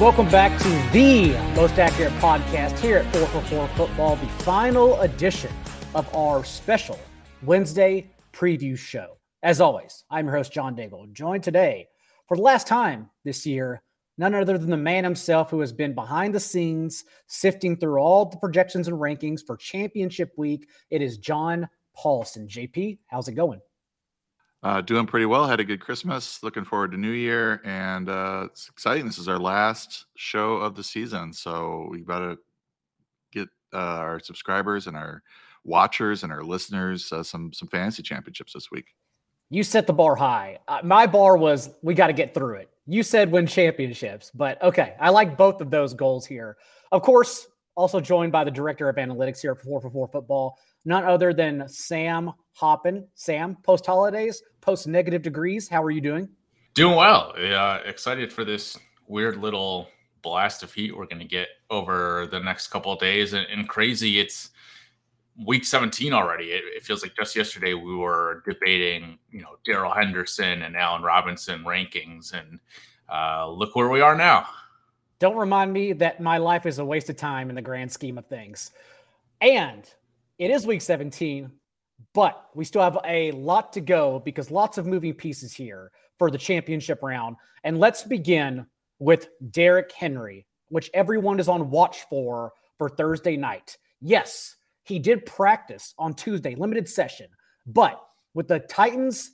Welcome back to the most accurate podcast here at 4for4 Football, the final edition of our special Wednesday preview show. As always, I'm your host, John Daigle, joined today for the last time this year, none other than the man himself who has been behind the scenes, sifting through all the projections and rankings for championship week. It is John Paulsen. JP, how's it going? Uh, doing pretty well. Had a good Christmas. Looking forward to New Year, and uh, it's exciting. This is our last show of the season, so we to get uh, our subscribers and our watchers and our listeners uh, some some fantasy championships this week. You set the bar high. Uh, my bar was we got to get through it. You said win championships, but okay, I like both of those goals here. Of course, also joined by the director of analytics here for 4for4 Football, none other than Sam Hoppen. Sam, post holidays, post negative degrees. How are you doing? Doing well. Yeah, excited for this weird little blast of heat we're going to get over the next couple of days. And, and crazy, it's week 17 already. It, it, feels like just yesterday we were debating, you know, Darrell Henderson and Allen Robinson rankings, and uh, look where we are now. Don't remind me that my life is a waste of time in the grand scheme of things. And it is week 17, but we still have a lot to go because lots of moving pieces here for the championship round. And let's begin with Derrick Henry, which everyone is on watch for for Thursday night. Yes, he did practice on Tuesday, limited session, but with the Titans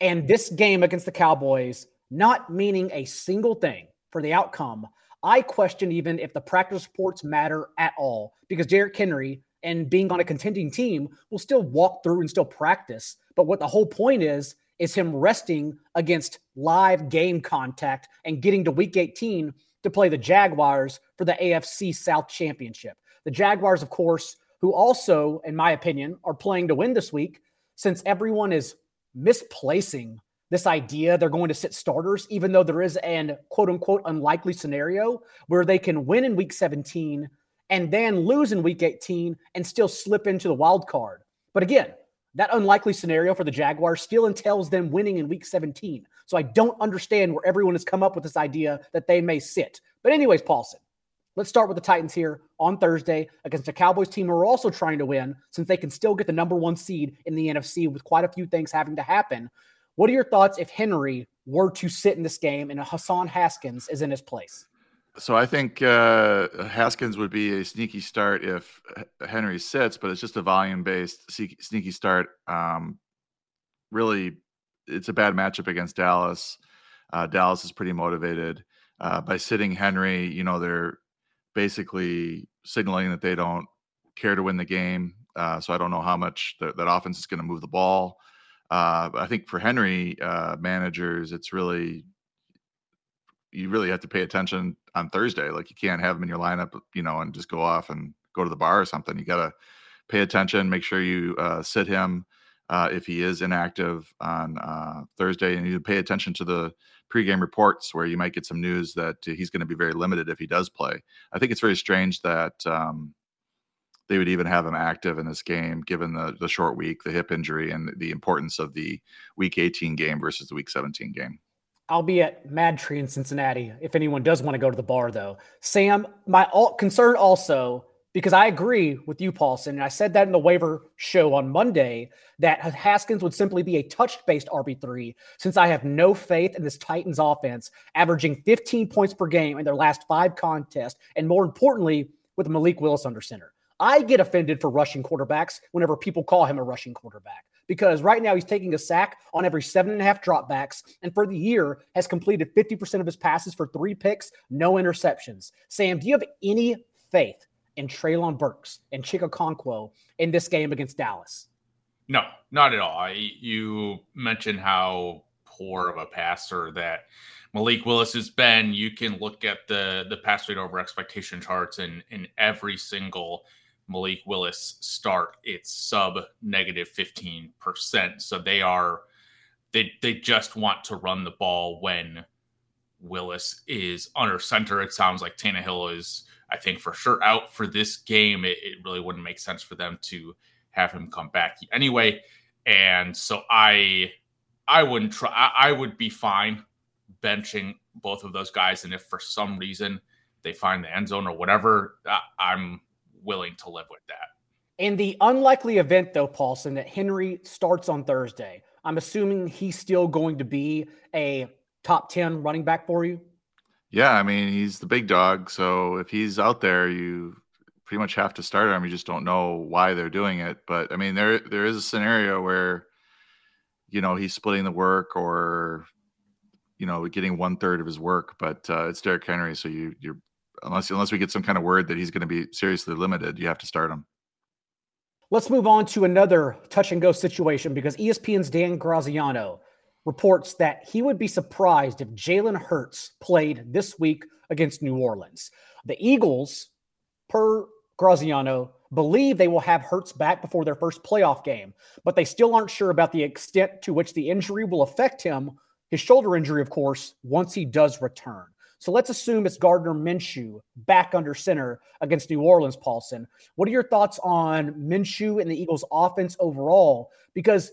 and this game against the Cowboys not meaning a single thing for the outcome, I question even if the practice reports matter at all because Derrick Henry and being on a contending team will still walk through and still practice. But what the whole point is, is him resting against live game contact and getting to week 18 to play the Jaguars for the AFC South Championship. The Jaguars, of course, who also, in my opinion, are playing to win this week since everyone is misplacing this idea they're going to sit starters, even though there is an quote unquote unlikely scenario where they can win in week 17 and then lose in week 18 and still slip into the wild card. But again, that unlikely scenario for the Jaguars still entails them winning in week 17. So I don't understand where everyone has come up with this idea that they may sit. But, anyways, Paulsen, let's start with the Titans here on Thursday against a Cowboys team who are also trying to win since they can still get the number one seed in the NFC with quite a few things having to happen. What are your thoughts if Henry were to sit in this game and Hassan Haskins is in his place? So I think uh, Haskins would be a sneaky start if Henry sits, but it's just a volume-based sneaky start. Um, really, it's a bad matchup against Dallas. Uh, Dallas is pretty motivated uh, by sitting Henry. You know, they're basically signaling that they don't care to win the game. Uh, so I don't know how much the, that offense is going to move the ball. Uh, I think for Henry uh, managers, it's really you really have to pay attention on Thursday. Like you can't have him in your lineup, you know, and just go off and go to the bar or something. You got to pay attention, make sure you uh, sit him uh, if he is inactive on uh, Thursday, and you pay attention to the pregame reports where you might get some news that he's going to be very limited if he does play. I think it's very strange that um, they would even have him active in this game, given the the short week, the hip injury, and the importance of the Week 18 game versus the Week 17 game. I'll be at Mad Tree in Cincinnati if anyone does want to go to the bar, though. Sam, my all, concern also, because I agree with you, Paulsen, and I said that in the waiver show on Monday, that Haskins would simply be a touch based RB3 since I have no faith in this Titans offense, averaging 15 points per game in their last five contests, and more importantly, with Malik Willis under center. I get offended for rushing quarterbacks whenever people call him a rushing quarterback because right now he's taking a sack on every seven and a half dropbacks, and for the year has completed 50% of his passes for three picks, no interceptions. Sam, do you have any faith in Treylon Burks and Chig Okonkwo in this game against Dallas? No, not at all. I, you mentioned how poor of a passer that Malik Willis has been. You can look at the the pass rate over expectation charts and in every single Malik Willis start, it's sub negative 15%. So they are they they just want to run the ball when Willis is under center. It sounds like Tannehill is, I think, for sure out for this game. It, it really wouldn't make sense for them to have him come back anyway. And so I I wouldn't try I, I would be fine benching both of those guys. And if for some reason they find the end zone or whatever, I'm willing to live with that. In the unlikely event, though, Paulsen, that Henry starts on Thursday, I'm assuming he's still going to be a top 10 running back for you. Yeah, I mean, he's the big dog. So if he's out there, you pretty much have to start him. You just don't know why they're doing it. But I mean, there there is a scenario where, you know, he's splitting the work or, you know, getting one third of his work. But uh, it's Derrick Henry, so you you're unless unless we get some kind of word that he's going to be seriously limited, you have to start him. Let's move on to another touch and go situation because ESPN's Dan Graziano reports that he would be surprised if Jalen Hurts played this week against New Orleans. The Eagles, per Graziano, believe they will have Hurts back before their first playoff game, but they still aren't sure about the extent to which the injury will affect him, his shoulder injury, of course, once he does return. So let's assume it's Gardner Minshew back under center against New Orleans, Paulsen. What are your thoughts on Minshew and the Eagles' offense overall? Because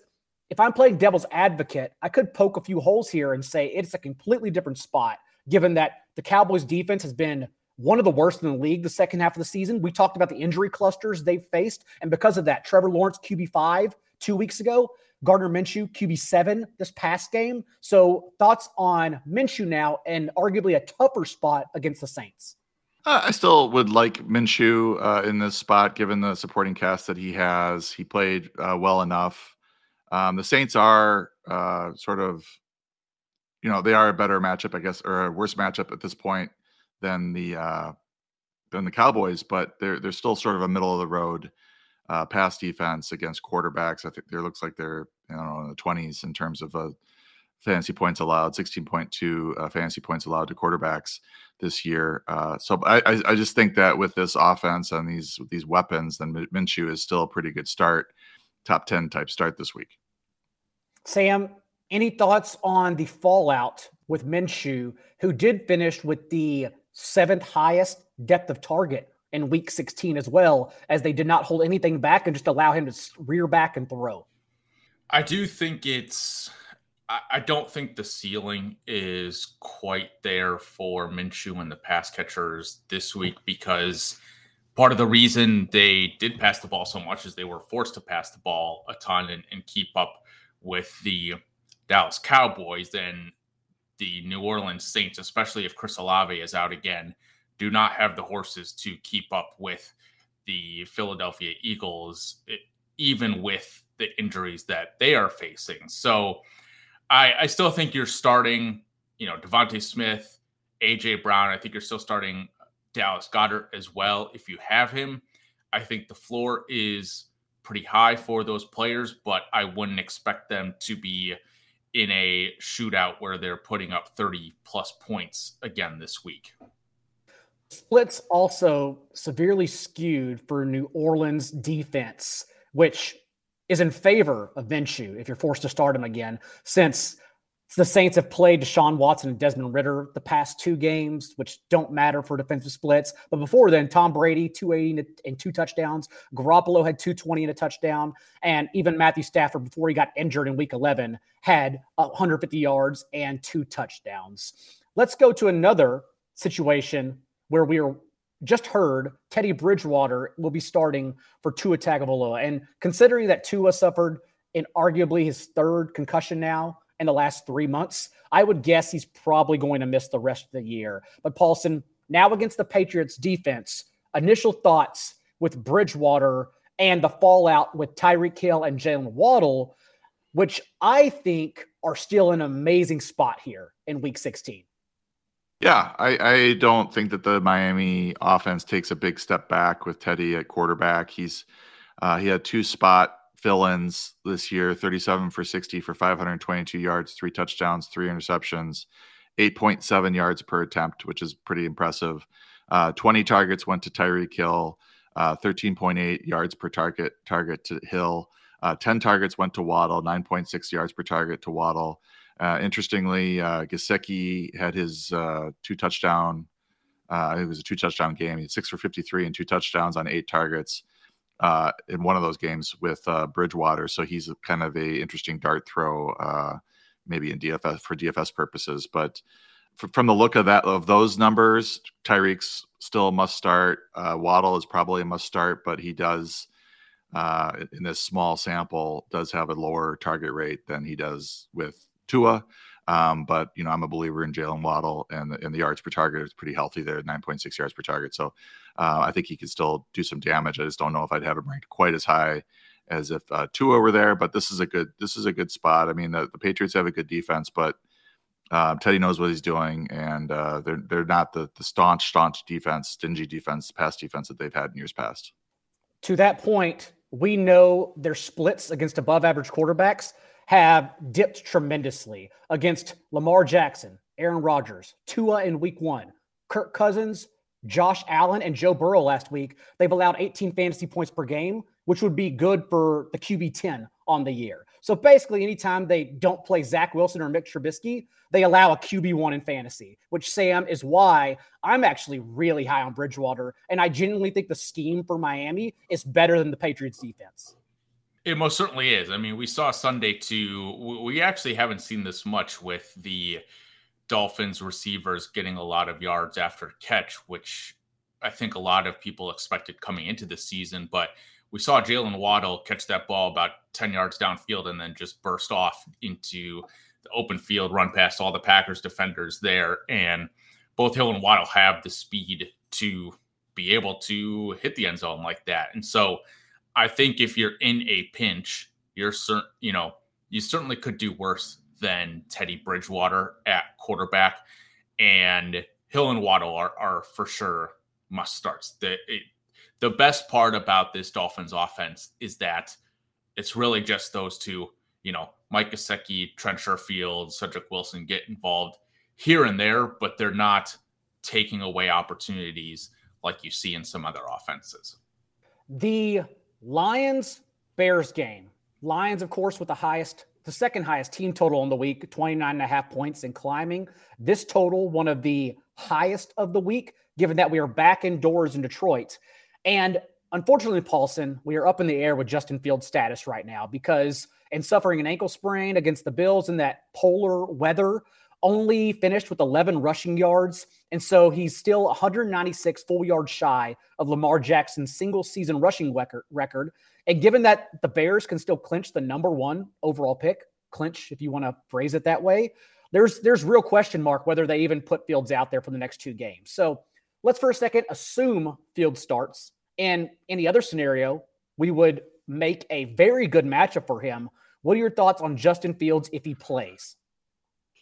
if I'm playing devil's advocate, I could poke a few holes here and say it's a completely different spot, given that the Cowboys' defense has been one of the worst in the league the second half of the season. We talked about the injury clusters they've faced. And because of that, Trevor Lawrence, QB5 two weeks ago, Gardner Minshew, QB7 this past game. So, thoughts on Minshew now and arguably a tougher spot against the Saints? Uh, I still would like Minshew uh, in this spot, given the supporting cast that he has. He played uh, well enough. Um, the Saints are uh, sort of, you know, they are a better matchup, I guess, or a worse matchup at this point than the uh, than the Cowboys, but they're they're still sort of a middle of the road uh, pass defense against quarterbacks. I think there looks like they're you know in the twenties in terms of uh, fantasy points allowed, sixteen point two uh, fantasy points allowed to quarterbacks this year. Uh, so I, I just think that with this offense and these these weapons, then Minshew is still a pretty good start, top ten type start this week. Sam, any thoughts on the fallout with Minshew, who did finish with the seventh highest depth of target in week 16 as well, as they did not hold anything back and just allow him to rear back and throw. I do think it's. I don't think the ceiling is quite there for Minshew and the pass catchers this week because part of the reason they did pass the ball so much is they were forced to pass the ball a ton and, and keep up with the Dallas Cowboys. And the New Orleans Saints, especially if Chris Olave is out again, do not have the horses to keep up with the Philadelphia Eagles, even with the injuries that they are facing. So I, I still think you're starting, you know, DeVonta Smith, AJ Brown. I think you're still starting Dallas Goedert as well if you have him. I think the floor is pretty high for those players, but I wouldn't expect them to be in a shootout where they're putting up 30 plus points again this week. Splits also severely skewed for New Orleans defense, which is in favor of Minshew if you're forced to start him again, since the Saints have played Deshaun Watson and Desmond Ridder the past two games, which don't matter for defensive splits. But before then, Tom Brady, 280 and two touchdowns. Garoppolo had 220 and a touchdown. And even Matthew Stafford, before he got injured in week 11, had 150 yards and two touchdowns. Let's go to another situation where we are just heard Teddy Bridgewater will be starting for Tua Tagovailoa. And considering that Tua suffered in arguably his third concussion now in the last three months, I would guess he's probably going to miss the rest of the year. But Paulsen, now against the Patriots defense, initial thoughts with Bridgewater and the fallout with Tyreek Hill and Jaylen Waddle, which I think are still an amazing spot here in week 16. Yeah, I, I don't think that the Miami offense takes a big step back with Teddy at quarterback. He's uh, he had two spot fill-ins this year 37 for 60 for 522 yards three touchdowns three interceptions 8.7 yards per attempt which is pretty impressive. Uh, 20 targets went to Tyreek Hill uh, 13.8 yards per target target to Hill. Uh, 10 targets went to Waddle 9.6 yards per target to Waddle uh, interestingly, uh, Gesicki had his uh, two touchdown. Uh, it was a two touchdown game. He had six for 53 and two touchdowns on eight targets uh, in one of those games with uh, Bridgewater. So he's kind of a interesting dart throw uh, maybe in DFS for DFS purposes. But f- from the look of that of those numbers, Tyreek's still must start. Waddle is probably a must start, but he does in this small sample does have a lower target rate than he does with Tua. Um, but you know, I'm a believer in Jaylen Waddle, and and the yards per target is pretty healthy there, 9.6 yards per target. So uh, I think he could still do some damage. I just don't know if I'd have him ranked quite as high as if uh, Tua were there. But this is a good this is a good spot. I mean, the, the Patriots have a good defense, but uh, Teddy knows what he's doing, and uh, they're they're not the the staunch staunch defense, stingy defense, pass defense that they've had in years past. To that point, we know their splits against above average quarterbacks have dipped tremendously against Lamar Jackson, Aaron Rodgers, Tua in week one, Kirk Cousins, Josh Allen, and Joe Burrow last week. They've allowed 18 fantasy points per game, which would be good for the QB 10 on the year. So basically, anytime they don't play Zach Wilson or Mitch Trubisky, they allow a QB1 in fantasy, which Sam is why I'm actually really high on Bridgewater. And I genuinely think the scheme for Miami is better than the Patriots defense. It most certainly is. I mean, we saw Sunday too. We actually haven't seen this much with the Dolphins receivers getting a lot of yards after catch, which I think a lot of people expected coming into the season. But we saw Jaylen Waddle catch that ball about 10 yards downfield and then just burst off into the open field, run past all the Packers defenders there. And both Hill and Waddle have the speed to be able to hit the end zone like that. And so I think if you're in a pinch, you're certain, you know, you certainly could do worse than Teddy Bridgewater at quarterback. And Hill and Waddle are, are for sure must starts. The, it, the best part about this Dolphins offense is that it's really just those two, you know, Mike Gesicki, Trent Sherfield, Cedric Wilson get involved here and there, but they're not taking away opportunities like you see in some other offenses. The Lions Bears game. Lions, of course, with the highest, the second highest team total in the week, 29 and a half points and climbing. This total, one of the highest of the week, given that we are back indoors in Detroit. And unfortunately, Paulsen, we are up in the air with Justin Fields' status right now because, and suffering an ankle sprain against the Bills in that polar weather, only finished with 11 rushing yards. And so he's still 196 full yards shy of Lamar Jackson's single season rushing record. And given that the Bears can still clinch the number one overall pick, clinch if you want to phrase it that way, there's there's real question mark whether they even put Fields out there for the next two games. So let's for a second assume Fields starts. And any other scenario, we would make a very good matchup for him. What are your thoughts on Justin Fields if he plays?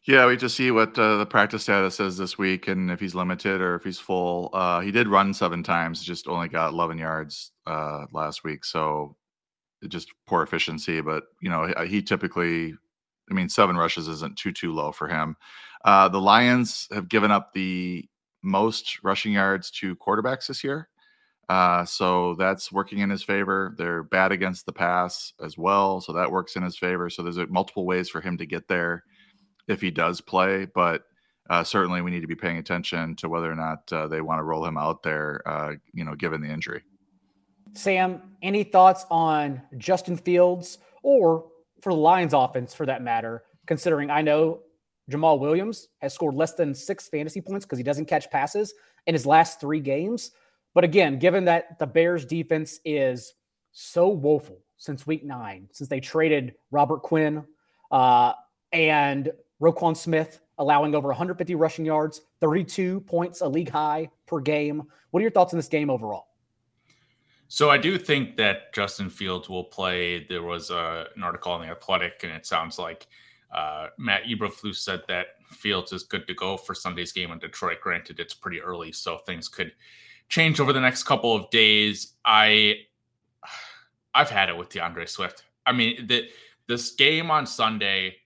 Yeah, we just see what uh, the practice status is this week and if he's limited or if he's full. Uh, he did run seven times, just only got 11 yards uh, last week. So just poor efficiency. But, you know, he, he, typically, I mean, seven rushes isn't too, too low for him. Uh, the Lions have given up the most rushing yards to quarterbacks this year. Uh, so that's working in his favor. They're bad against the pass as well. So that works in his favor. So there's multiple ways for him to get there if he does play, but uh, certainly we need to be paying attention to whether or not uh, they want to roll him out there, uh, you know, given the injury. Sam, any thoughts on Justin Fields or for the Lions offense for that matter, considering I know Jamaal Williams has scored less than six fantasy points because he doesn't catch passes in his last three games. But again, given that the Bears defense is so woeful since week nine, since they traded Robert Quinn uh, and Roquan Smith allowing over 150 rushing yards, 32 points, a league high per game. What are your thoughts on this game overall? So I do think that Justin Fields will play. There was a, uh, an article on the Athletic, and it sounds like uh, Matt Eberflus said that Fields is good to go for Sunday's game in Detroit. Granted, it's pretty early, so things could change over the next couple of days. I I've had it with D'Andre Swift. I mean, the, this game on Sunday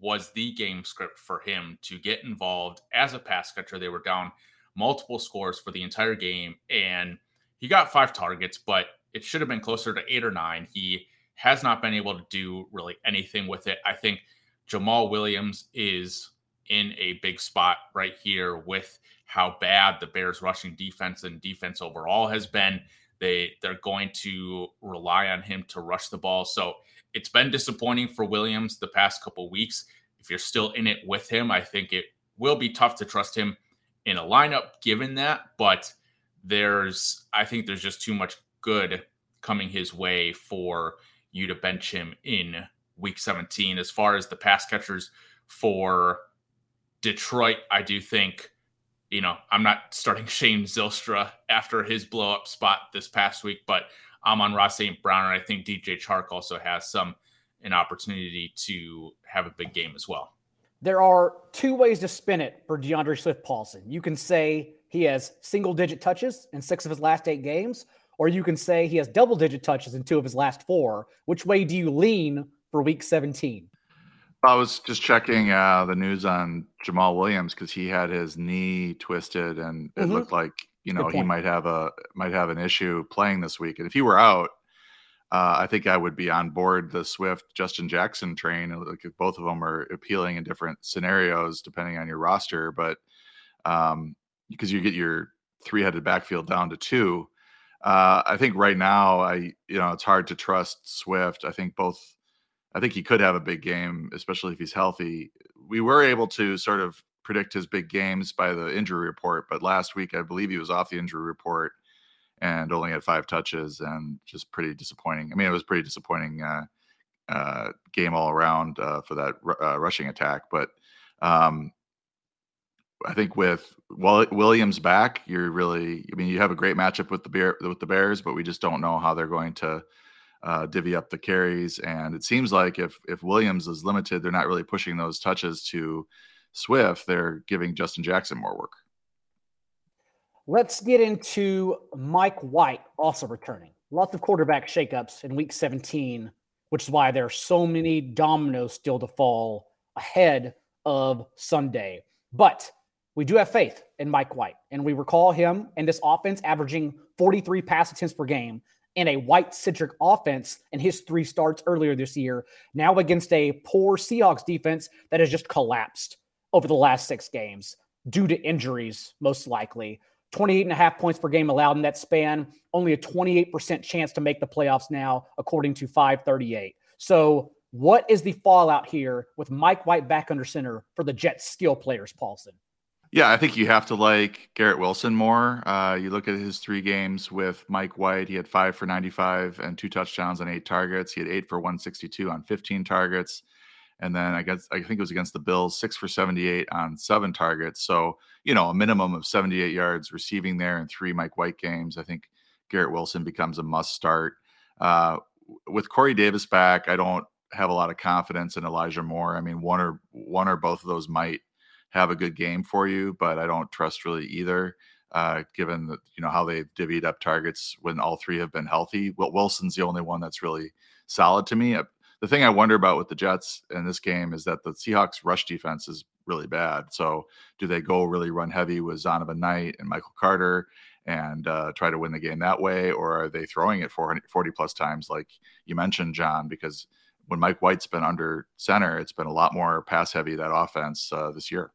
was the game script for him to get involved as a pass catcher. They were down multiple scores for the entire game, and he got five targets, but it should have been closer to eight or nine. He has not been able to do really anything with it. I think Jamaal Williams is in a big spot right here with how bad the Bears rushing defense and defense overall has been. They they're going to rely on him to rush the ball. So it's been disappointing for Williams the past couple weeks. If you're still in it with him, I think it will be tough to trust him in a lineup given that. But there's, I think there's just too much good coming his way for you to bench him in week 17. As far as the pass catchers for Detroit, I do think, you know, I'm not starting Shane Zylstra after his blow up spot this past week, but Amon-Ra St. Brown, and I think DJ Chark also has some an opportunity to have a big game as well. There are two ways to spin it for D'Andre Swift Paulson. You can say he has single digit touches in six of his last eight games, or you can say he has double digit touches in two of his last four. Which way do you lean for week 17? I was just checking uh, the news on Jamaal Williams because he had his knee twisted, and it mm-hmm. looked like you know he might have a might have an issue playing this week. And if he were out, uh, I think I would be on board the Swift Justin Jackson train. Like both of them are appealing in different scenarios depending on your roster, but um, because you get your three headed backfield down to two. Uh, I think right now, I you know it's hard to trust Swift. I think both I think he could have a big game, especially if he's healthy. We were able to sort of predict his big games by the injury report, but last week I believe he was off the injury report and only had five touches and just pretty disappointing. I mean, it was pretty disappointing uh, uh, game all around uh, for that uh, rushing attack. But um, I think with Williams back, you're really. I mean, you have a great matchup with the Bear with the Bears, but we just don't know how they're going to uh, divvy up the carries. And it seems like if if Williams is limited, they're not really pushing those touches to Swift. They're giving Justin Jackson more work. Let's get into Mike White also returning. Lots of quarterback shakeups in week 17, which is why there are so many dominoes still to fall ahead of Sunday. But we do have faith in Mike White. And we recall him and this offense averaging 43 pass attempts per game and a white centric offense in his three starts earlier this year, now against a poor Seahawks defense that has just collapsed over the last six games due to injuries, most likely. 28 and a half points per game allowed in that span, only a 28% chance to make the playoffs now, according to 538. So, what is the fallout here with Mike White back under center for the Jets skill players, Paulsen? Yeah, I think you have to like Garrett Wilson more. Uh, you look at his three games with Mike White, he had five for 95 and two touchdowns on eight targets. He had eight for 162 on 15 targets. And then I guess I think it was against the Bills, six for 78 on seven targets. So, you know, a minimum of 78 yards receiving there in three Mike White games. I think Garrett Wilson becomes a must start. Uh, with Corey Davis back, I don't have a lot of confidence in Elijah Moore. I mean, one or one or both of those might have a good game for you, but I don't trust really either. Uh, given that you know how they've divvied up targets when all three have been healthy. Well, Wilson's the only one that's really solid to me. The thing I wonder about with the Jets in this game is that the Seahawks rush defense is really bad. So do they go really run heavy with Zonovan Knight and Michael Carter and uh, try to win the game that way, or are they throwing it 40 plus times like you mentioned, John? Because when Mike White's been under center, it's been a lot more pass heavy that offense uh, this year.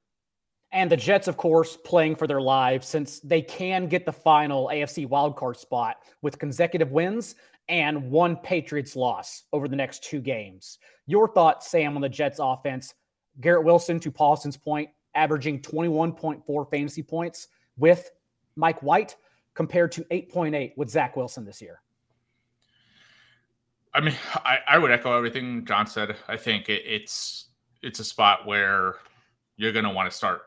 And the Jets, of course, playing for their lives since they can get the final AFC wildcard spot with consecutive wins and one Patriots loss over the next two games. Your thoughts, Sam, on the Jets offense? Garrett Wilson, to Paulsen's point, averaging 21.4 fantasy points with Mike White compared to 8.8 with Zach Wilson this year. I mean, I, I would echo everything John said. I think it, it's it's a spot where you're going to want to start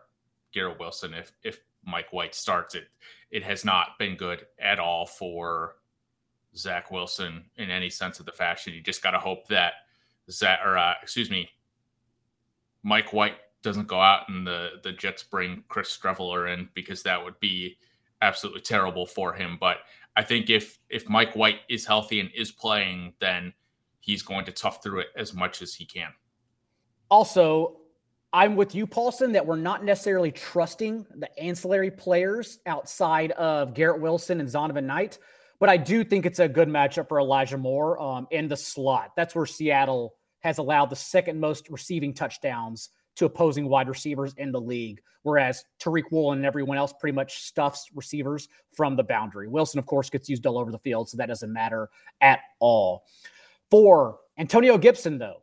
Garrett Wilson if if Mike White starts it. It has not been good at all for Zach Wilson in any sense of the fashion. You just got to hope that Zach or uh, excuse me, Mike White doesn't go out and the the Jets bring Chris Streveler in because that would be absolutely terrible for him. But I think if if Mike White is healthy and is playing, then he's going to tough through it as much as he can. Also, I'm with you, Paulsen, that we're not necessarily trusting the ancillary players outside of Garrett Wilson and Zonovan Knight. But I do think it's a good matchup for Elijah Moore um, in the slot. That's where Seattle has allowed the second most receiving touchdowns to opposing wide receivers in the league, whereas Tariq Woolen and everyone else pretty much stuffs receivers from the boundary. Wilson, of course, gets used all over the field, so that doesn't matter at all. For Antonio Gibson, though,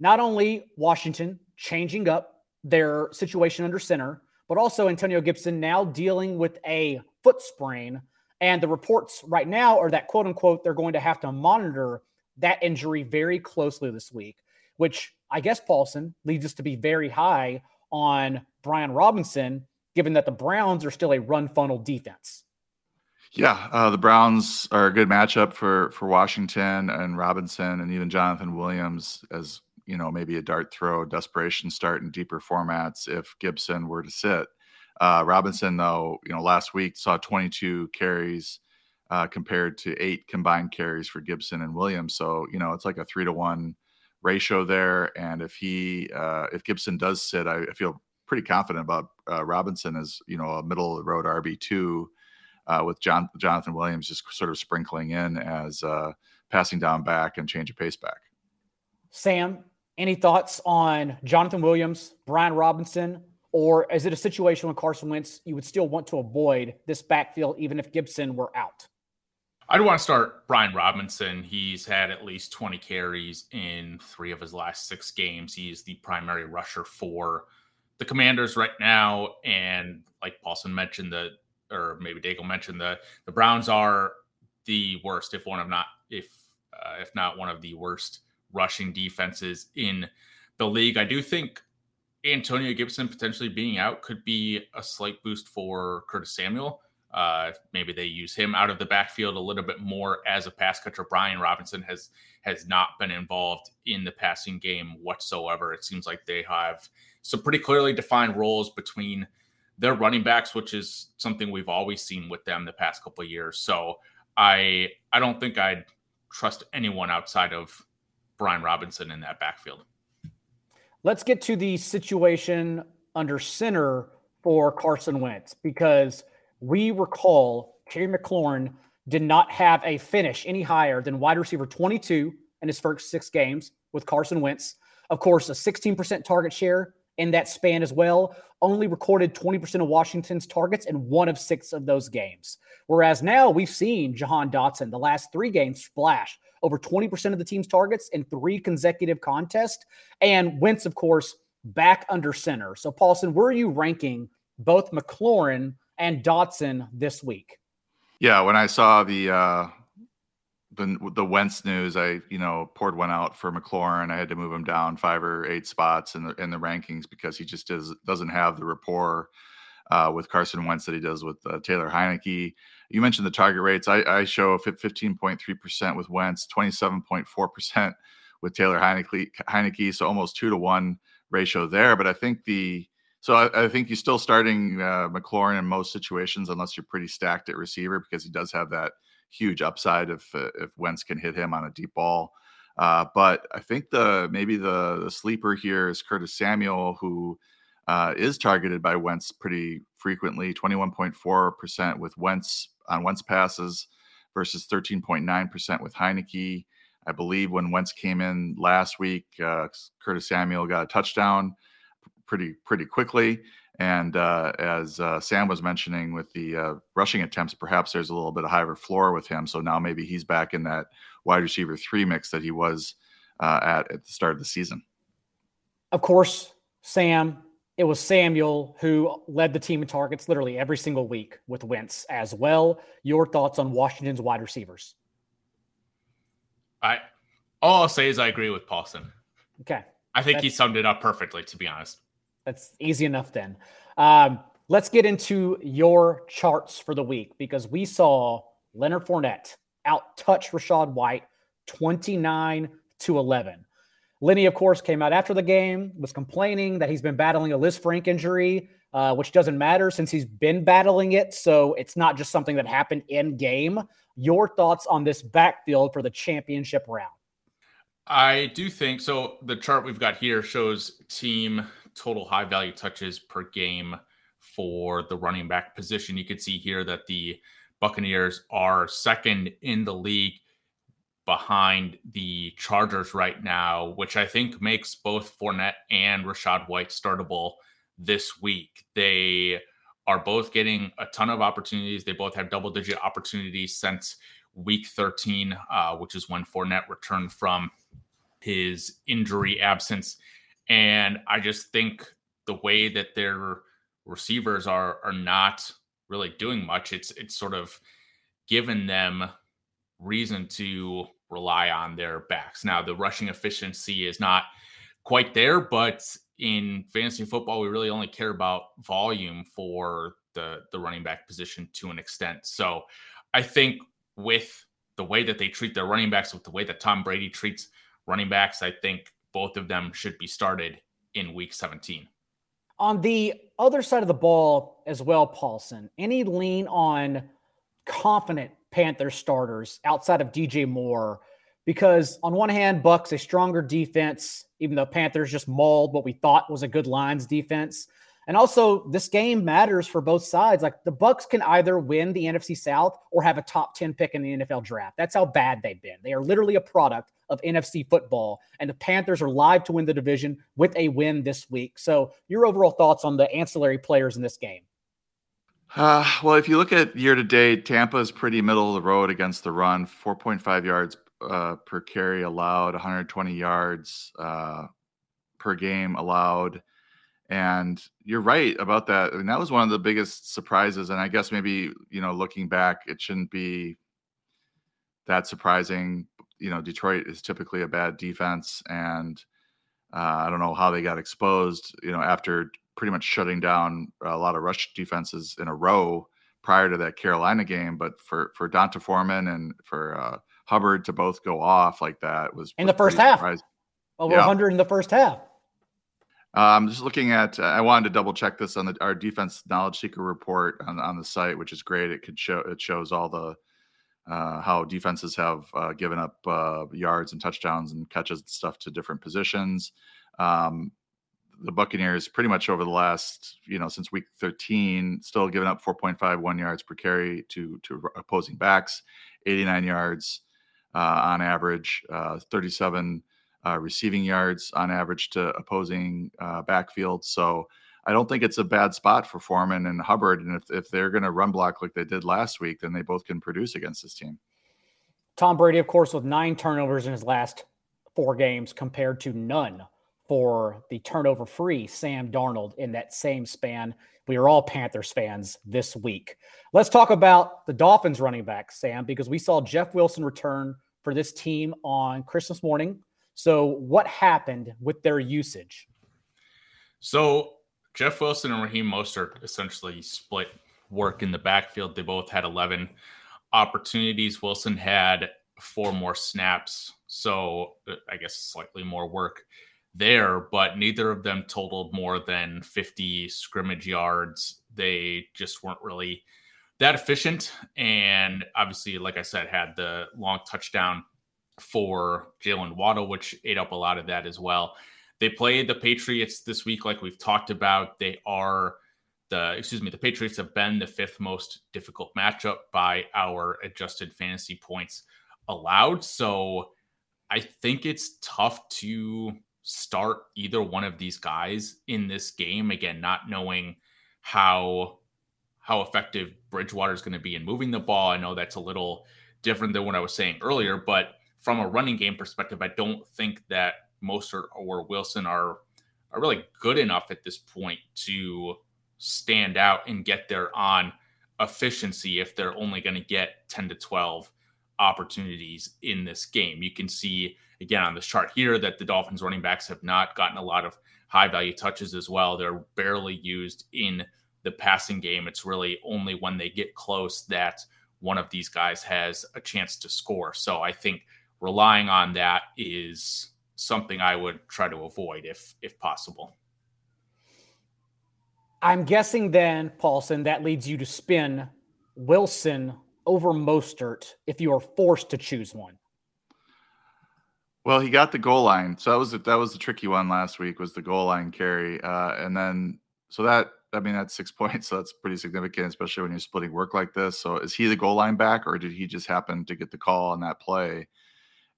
not only Washington changing up their situation under center, but also Antonio Gibson now dealing with a foot sprain. And the reports right now are that, quote unquote, they're going to have to monitor that injury very closely this week, which I guess, Paulsen, leads us to be very high on Brian Robinson, given that the Browns are still a run funnel defense. Yeah, uh, the Browns are a good matchup for for Washington and Robinson and even Jonathan Williams as you know maybe a dart throw, desperation start in deeper formats if Gibson were to sit. Uh, Robinson, though, you know, last week saw 22 carries uh, compared to eight combined carries for Gibson and Williams. So you know it's like a three to one ratio there. And if he uh, if Gibson does sit, I, I feel pretty confident about uh, Robinson as you know a middle of the road RB two uh, with John Jonathan Williams just sort of sprinkling in as uh, passing down back and change of pace back. Sam, any thoughts on Jonathan Williams, Brian Robinson, or is it a situation with Carson Wentz you would still want to avoid this backfield even if Gibson were out? I'd want to start Brian Robinson. He's had at least 20 carries in three of his last six games. He's the primary rusher for the Commanders right now. And like Paulsen mentioned, the or maybe Daigle mentioned the the Browns are the worst, if one of not if uh, if not one of the worst rushing defenses in the league. I do think Antonio Gibson potentially being out could be a slight boost for Curtis Samuel. Uh, maybe they use him out of the backfield a little bit more as a pass catcher. Brian Robinson has has not been involved in the passing game whatsoever. It seems like they have some pretty clearly defined roles between their running backs, which is something we've always seen with them the past couple of years. So I I don't think I'd trust anyone outside of Brian Robinson in that backfield. Let's get to the situation under center for Carson Wentz because we recall Terry McLaurin did not have a finish any higher than wide receiver 22 in his first six games with Carson Wentz. Of course, a 16% target share in that span as well. Only recorded 20% of Washington's targets in one of six of those games. Whereas now we've seen Jahan Dotson the last three games splash over 20% of the team's targets in three consecutive contests. And Wentz, of course, back under center. So, Paulsen, where are you ranking both McLaurin and Dotson this week. Yeah, when I saw the uh the the Wentz news, I you know poured one out for McLaurin. I had to move him down five or eight spots in the in the rankings because he just does doesn't have the rapport uh, with Carson Wentz that he does with uh, Taylor Heinicke. You mentioned the target rates. I, I show 15.3% with Wentz, 27.4% with Taylor Heinicke, Heinicke, so almost two to one ratio there. But I think the so I, I, think he's still starting uh, McLaurin in most situations, unless you're pretty stacked at receiver, because he does have that huge upside if uh, if Wentz can hit him on a deep ball. Uh, but I think the maybe the, the sleeper here is Curtis Samuel, who uh, is targeted by Wentz pretty frequently, 21.4% with Wentz on Wentz passes versus 13.9% with Heinicke. I believe when Wentz came in last week, uh, Curtis Samuel got a touchdown pretty pretty quickly. And uh, as uh, Sam was mentioning with the uh, rushing attempts, perhaps there's a little bit of higher floor with him. So now maybe he's back in that wide receiver three mix that he was uh, at at the start of the season. Of course, Sam, it was Samuel who led the team in targets literally every single week with Wentz as well. Your thoughts on Washington's wide receivers? I all I'll say is I agree with Paulsen. Okay. I think That's, he summed it up perfectly, to be honest. That's easy enough then. Um, let's get into your charts for the week because we saw Leonard Fournette out touch Rachaad White 29 to 11. Lenny, of course, came out after the game, was complaining that he's been battling a Lisfranc injury, uh, which doesn't matter since he's been battling it. So it's not just something that happened in game. Your thoughts on this backfield for the championship round? I do think so. The chart we've got here shows team total high value touches per game for the running back position. You can see here that the Buccaneers are second in the league behind the Chargers right now, which I think makes both Fournette and Rachaad White startable this week. They are both getting a ton of opportunities. They both have double digit opportunities since week 13, uh, which is when Fournette returned from his injury absence And I just think the way that their receivers are are not really doing much, it's it's sort of given them reason to rely on their backs. Now the rushing efficiency is not quite there, but in fantasy football, we really only care about volume for the the running back position to an extent. So I think with the way that they treat their running backs, with the way that Tom Brady treats running backs, I think both of them should be started in week 17. On the other side of the ball as well, Paulsen, any lean on confident Panther starters outside of DJ Moore? Because on one hand, Bucs a stronger defense, even though Panthers just mauled what we thought was a good Lions defense. And also, this game matters for both sides. Like the Bucs can either win the NFC South or have a top 10 pick in the NFL draft. That's how bad they've been. They are literally a product of NFC football. And the Panthers are live to win the division with a win this week. So, your overall thoughts on the ancillary players in this game? Uh, well, if you look at year to date, Tampa is pretty middle of the road against the run, 4.5 yards uh, per carry allowed, 120 yards uh, per game allowed. And you're right about that. I mean, that was one of the biggest surprises. And I guess maybe, you know, looking back, it shouldn't be that surprising. You know, Detroit is typically a bad defense. And uh, I don't know how they got exposed, you know, after pretty much shutting down a lot of rush defenses in a row prior to that Carolina game. But for, for D'Onta Foreman and for uh, Hubbard to both go off like that was in the first half. Surprising. Over yeah. 100 in the first half. I'm um, just looking at. Uh, I wanted to double check this on the our defense knowledge seeker report on on the site, which is great. It could show it shows all the uh, how defenses have uh, given up uh, yards and touchdowns and catches and stuff to different positions. Um, the Buccaneers pretty much over the last, you know, since week 13, still giving up 4.51 yards per carry to to opposing backs, 89 yards uh, on average, uh, 37 uh, receiving yards on average to opposing backfield. So I don't think it's a bad spot for Foreman and Hubbard. And if, if they're going to run block like they did last week, then they both can produce against this team. Tom Brady, of course, with nine turnovers in his last four games compared to none for the turnover free Sam Darnold in that same span. We are all Panthers fans this week. Let's talk about the Dolphins running back, Sam, because we saw Jeff Wilson return for this team on Christmas morning so, what happened with their usage? So, Jeff Wilson and Raheem Mostert essentially split work in the backfield. They both had 11 opportunities. Wilson had four more snaps. So, uh, I guess slightly more work there, but neither of them totaled more than 50 scrimmage yards. They just weren't really that efficient. And obviously, like I said, had the long touchdown for Jaylen Waddle, which ate up a lot of that as well. They played the Patriots this week, like we've talked about. They are the excuse me, the Patriots have been the fifth most difficult matchup by our adjusted fantasy points allowed. So I think it's tough to start either one of these guys in this game. Again, not knowing how how effective Bridgewater is going to be in moving the ball. I know that's a little different than what I was saying earlier, but from a running game perspective, I don't think that Mostert or Wilson are are really good enough at this point to stand out and get there on efficiency if they're only going to get 10 to 12 opportunities in this game. You can see again on this chart here that the Dolphins running backs have not gotten a lot of high value touches as well. They're barely used in the passing game. It's really only when they get close that one of these guys has a chance to score. So I think relying on that is something I would try to avoid if if possible. I'm guessing then, Paulsen, that leads you to spin Wilson over Mostert if you are forced to choose one. Well, he got the goal line, so that was the, that was the tricky one last week was the goal line carry, uh, and then so that I mean that's six points, so that's pretty significant, especially when you're splitting work like this. So is he the goal line back, or did he just happen to get the call on that play?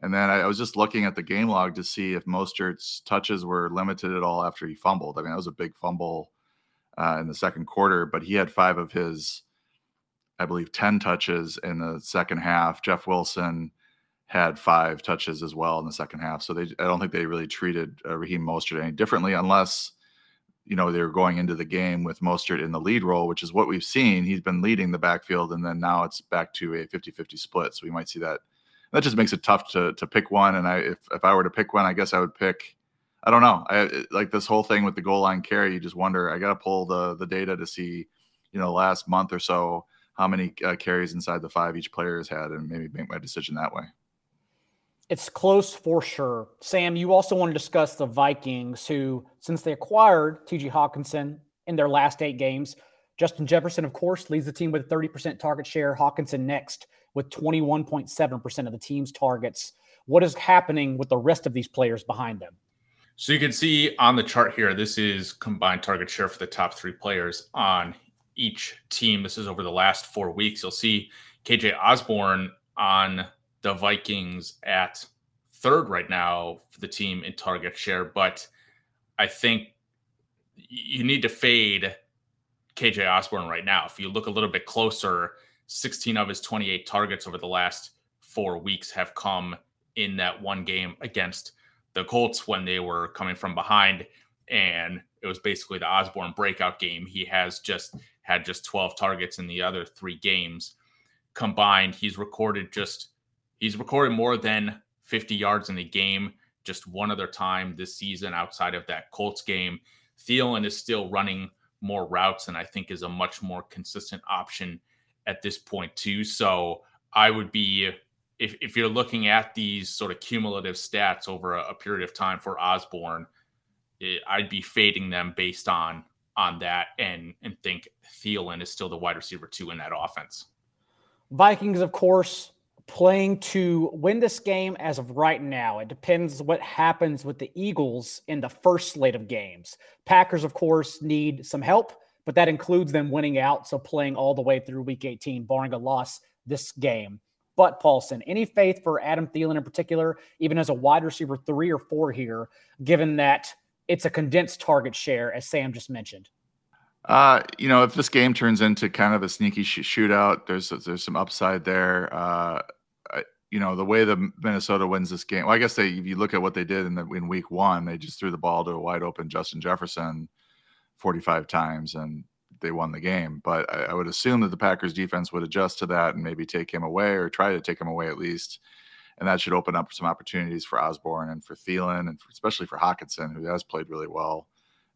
And then I, I was just looking at the game log to see if Mostert's touches were limited at all after he fumbled. I mean, that was a big fumble uh, in the second quarter, but he had five of his, I believe, 10 touches in the second half. Jeff Wilson had five touches as well in the second half. So they, I don't think they really treated uh, Raheem Mostert any differently, unless you know they were going into the game with Mostert in the lead role, which is what we've seen. He's been leading the backfield, and then now it's back to a 50-50 split. So we might see that. That just makes it tough to to pick one. And I, if if I were to pick one, I guess I would pick. I don't know. I like this whole thing with the goal line carry. You just wonder. I got to pull the the data to see, you know, last month or so how many uh, carries inside the five each player has had, and maybe make my decision that way. It's close for sure. Sam, you also want to discuss the Vikings, who, since they acquired TJ Hockenson in their last eight games, Justin Jefferson, of course, leads the team with a 30% target share. Hockenson next with 21.7% of the team's targets. What is happening with the rest of these players behind them? So you can see on the chart here, this is combined target share for the top three players on each team. This is over the last four weeks. You'll see KJ Osborn on the Vikings at third right now for the team in target share, but I think you need to fade KJ Osborn right now. If you look a little bit closer, 16 of his 28 targets over the last four weeks have come in that one game against the Colts when they were coming from behind. And it was basically the Osborn breakout game. He has just had just 12 targets in the other three games combined. He's recorded just He's recorded more than 50 yards in a game just one other time this season outside of that Colts game. Thielen is still running more routes and I think is a much more consistent option at this point too. So I would be if, if you're looking at these sort of cumulative stats over a, a period of time for Osborn, it, I'd be fading them based on on that and and think Thielen is still the wide receiver two in that offense. Vikings, of course, playing to win this game as of right now. It depends what happens with the Eagles in the first slate of games. Packers, of course, need some help, but that includes them winning out. So playing all the way through week 18, barring a loss this game. But Paulsen, any faith for Adam Thielen in particular, even as a wide receiver three or four here, given that it's a condensed target share, as Sam just mentioned? Uh, you know, if this game turns into kind of a sneaky sh- shootout, there's there's some upside there. Uh, I, you know, the way the Minnesota wins this game. Well, I guess they, if you look at what they did in the in week one, they just threw the ball to a wide open Justin Jefferson 45 times and they won the game. But I, I would assume that the Packers defense would adjust to that and maybe take him away or try to take him away at least. And that should open up some opportunities for Osborn and for Thielen and for, especially for Hockenson, who has played really well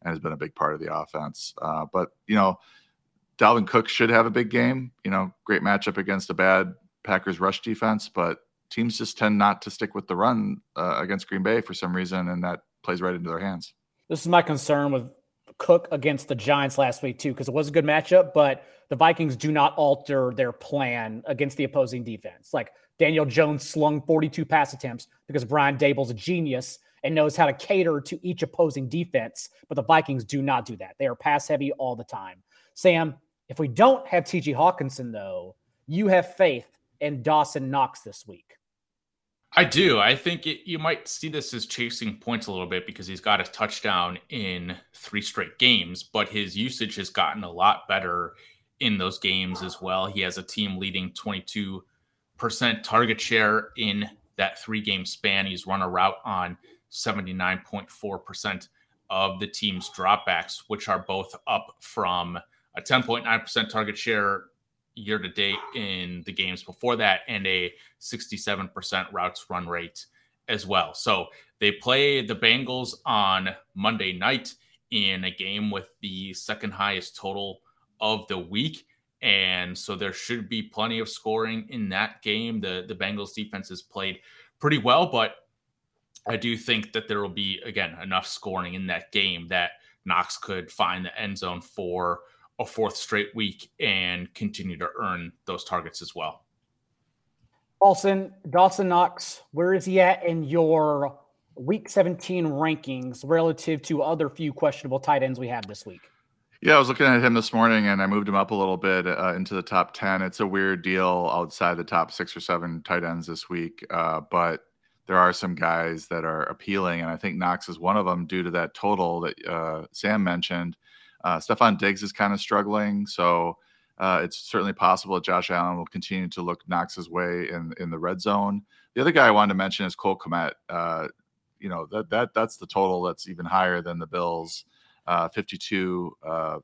and has been a big part of the offense. Uh, but you know, Dalvin Cook should have a big game. You know, great matchup against a bad Packers rush defense, but teams just tend not to stick with the run uh, against Green Bay for some reason, and that plays right into their hands. This is my concern with Cook against the Giants last week too, because it was a good matchup, but the Vikings do not alter their plan against the opposing defense. Like Daniel Jones slung 42 pass attempts because Brian Daboll's a genius and knows how to cater to each opposing defense. But the Vikings do not do that. They are pass heavy all the time. Sam, if we don't have TJ Hockenson, though, you have faith in Dawson Knox this week. I do. I think it, you might see this as chasing points a little bit because he's got a touchdown in three straight games, but his usage has gotten a lot better in those games as well. He has a team leading 22% target share in that three game span. He's run a route on 79.4% of the team's dropbacks, which are both up from a 10.9% target share year to date in the games before that and a 67% routes run rate as well. So they play the Bengals on Monday night in a game with the second highest total of the week. And so there should be plenty of scoring in that game. The the Bengals defense has played pretty well, but I do think that there will be again enough scoring in that game that Knox could find the end zone for a fourth straight week and continue to earn those targets as well. Paulsen, Dawson Knox, where is he at in your week 17 rankings relative to other few questionable tight ends we have this week? Yeah, I was looking at him this morning and I moved him up a little bit uh, into the top 10. It's a weird deal outside the top six or seven tight ends this week, uh, but there are some guys that are appealing. And I think Knox is one of them due to that total that uh, Sam mentioned. Uh, Stefon Diggs is kind of struggling. So Uh, it's certainly possible that Josh Allen will continue to look Knox's way in in the red zone. The other guy I wanted to mention is Cole Kmet. Uh, you know that that that's the total that's even higher than the Bills, uh, 52 uh,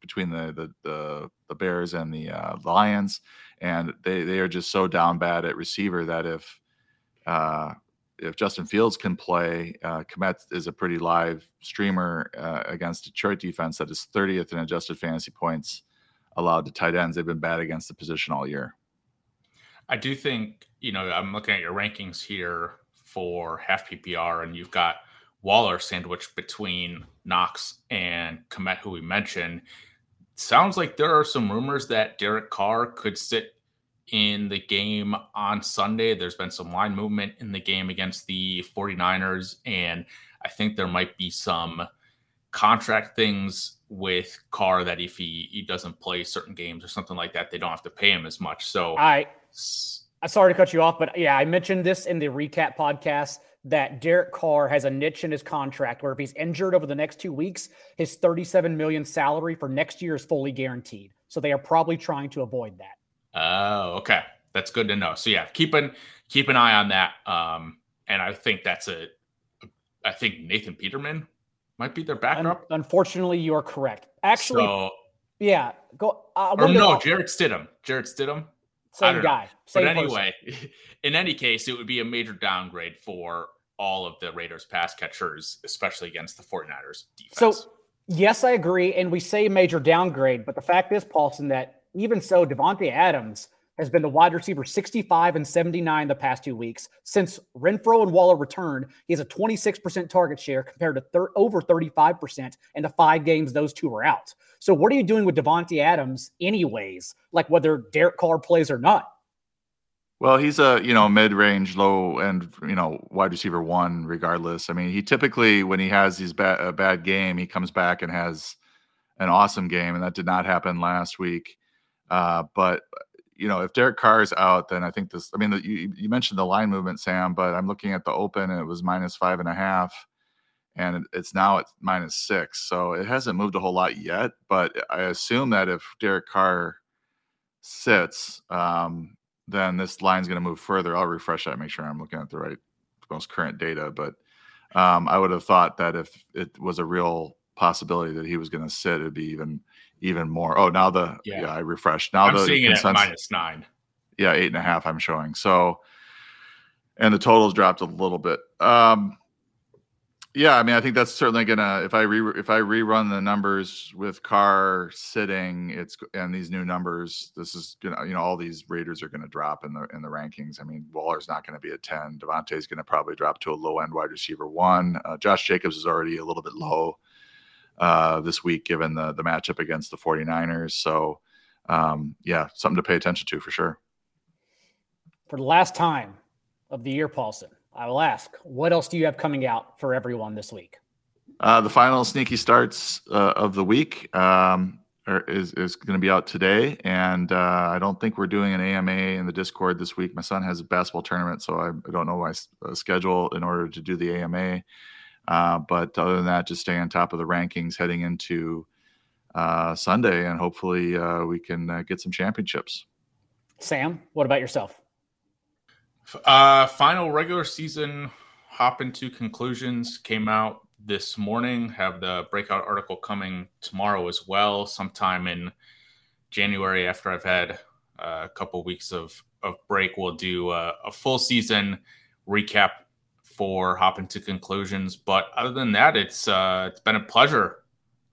between the, the the the, Bears and the uh, Lions, and they they are just so down bad at receiver that if uh, if Justin Fields can play, uh, Kmet is a pretty live streamer uh, against Detroit defense that is 30th in adjusted fantasy points allowed to tight ends. They've been bad against the position all year. I do think, you know, I'm looking at your rankings here for half PPR, and you've got Waller sandwiched between Knox and Kmet, who we mentioned. Sounds like there are some rumors that Derek Carr could sit in the game on Sunday. There's been some line movement in the game against the 49ers, and I think there might be some contract things with Carr that if he, he doesn't play certain games or something like that, they don't have to pay him as much. So I I'm sorry to cut you off, but yeah, I mentioned this in the recap podcast that Derek Carr has a niche in his contract where if he's injured over the next two weeks, his 37 million salary for next year is fully guaranteed. So they are probably trying to avoid that. Oh, okay. That's good to know. So yeah, keep an keep an eye on that. Um, and I think that's a I think Nathan Peterman might be their backup. Un- unfortunately, you are correct. Actually, so, yeah, go. Uh, or no, Jarrett Stidham. Jarrett Stidham. Same guy. Same guy. but anyway, in any case, it would be a major downgrade for all of the Raiders pass catchers, especially against the 49ers defense. So, yes, I agree. And we say major downgrade, but the fact is, Paulsen, that even so, Davante Adams has been the wide receiver 65 and 79 the past two weeks. Since Renfrow and Waller returned, he has a 26% target share compared to thir- over 35% in the five games those two were out. So what are you doing with Davante Adams anyways? Like whether Derek Carr plays or not? Well, he's a you know mid-range, low end you know wide receiver one. Regardless, I mean, he typically when he has these a bad game, he comes back and has an awesome game, and that did not happen last week. Uh, but you know, if Derek Carr is out, then I think this. I mean, the, you, you mentioned the line movement, Sam, but I'm looking at the open, and it was minus five and a half, and it's now at minus six. So it hasn't moved a whole lot yet. But I assume that if Derek Carr sits, um, then this line's going to move further. I'll refresh that, make sure I'm looking at the right, most current data. But um, I would have thought that if it was a real possibility that he was going to sit, it'd be even even more. Oh, now the yeah, yeah I refreshed. Now I'm the seeing it at minus nine. Yeah, eight and a half. I'm showing so, and the totals dropped a little bit. Um, yeah, I mean, I think that's certainly gonna. If I re if I rerun the numbers with Carr sitting, it's and these new numbers. This is gonna, you know, all these Raiders are gonna drop in the in the rankings. I mean, Waller's not gonna be a ten. Davante's gonna probably drop to a low end wide receiver one. Uh, Josh Jacobs is already a little bit low uh, this week, given the the matchup against the 49ers. So, um, yeah, something to pay attention to for sure. For the last time of the year, Paulsen, I will ask, what else do you have coming out for everyone this week? Uh, the final sneaky starts uh, of the week um, are, is is going to be out today, and uh, I don't think we're doing an AMA in the Discord this week. My son has a basketball tournament, so I, I don't know my uh, schedule in order to do the AMA. Uh, but other than that, just stay on top of the rankings heading into uh, Sunday, and hopefully uh, we can uh, get some championships. Sam, what about yourself? Uh, final regular season hop into conclusions came out this morning. Have the breakout article coming tomorrow as well, sometime in January after I've had a couple weeks of of break. We'll do a, a full season recap for hopping to conclusions. But other than that, it's uh, it's been a pleasure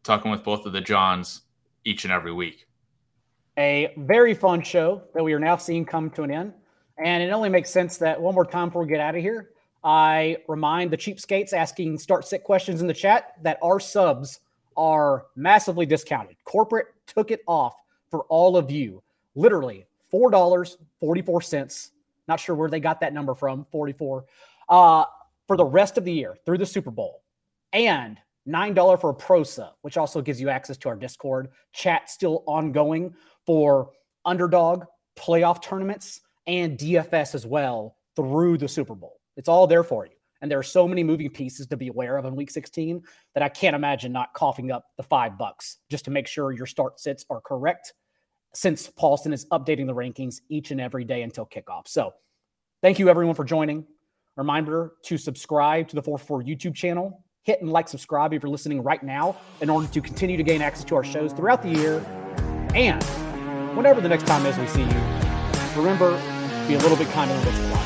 talking with both of the Johns each and every week. A very fun show that we are now seeing come to an end. And it only makes sense that one more time before we get out of here, I remind the cheapskates asking start sit questions in the chat that our subs are massively discounted. Corporate took it off for all of you. Literally $4.44. Not sure where they got that number from, 44 uh, for the rest of the year through the Super Bowl, and $9 for a pro sub, which also gives you access to our Discord. Chat still ongoing for underdog playoff tournaments and DFS as well through the Super Bowl. It's all there for you. And there are so many moving pieces to be aware of in week 16 that I can't imagine not coughing up the five bucks just to make sure your start sits are correct since Paulsen is updating the rankings each and every day until kickoff. So thank you everyone for joining. Reminder to subscribe to the 4for YouTube channel. Hit and like subscribe if you're listening right now in order to continue to gain access to our shows throughout the year. And whenever the next time is we see you, remember, be a little bit kinder what you want.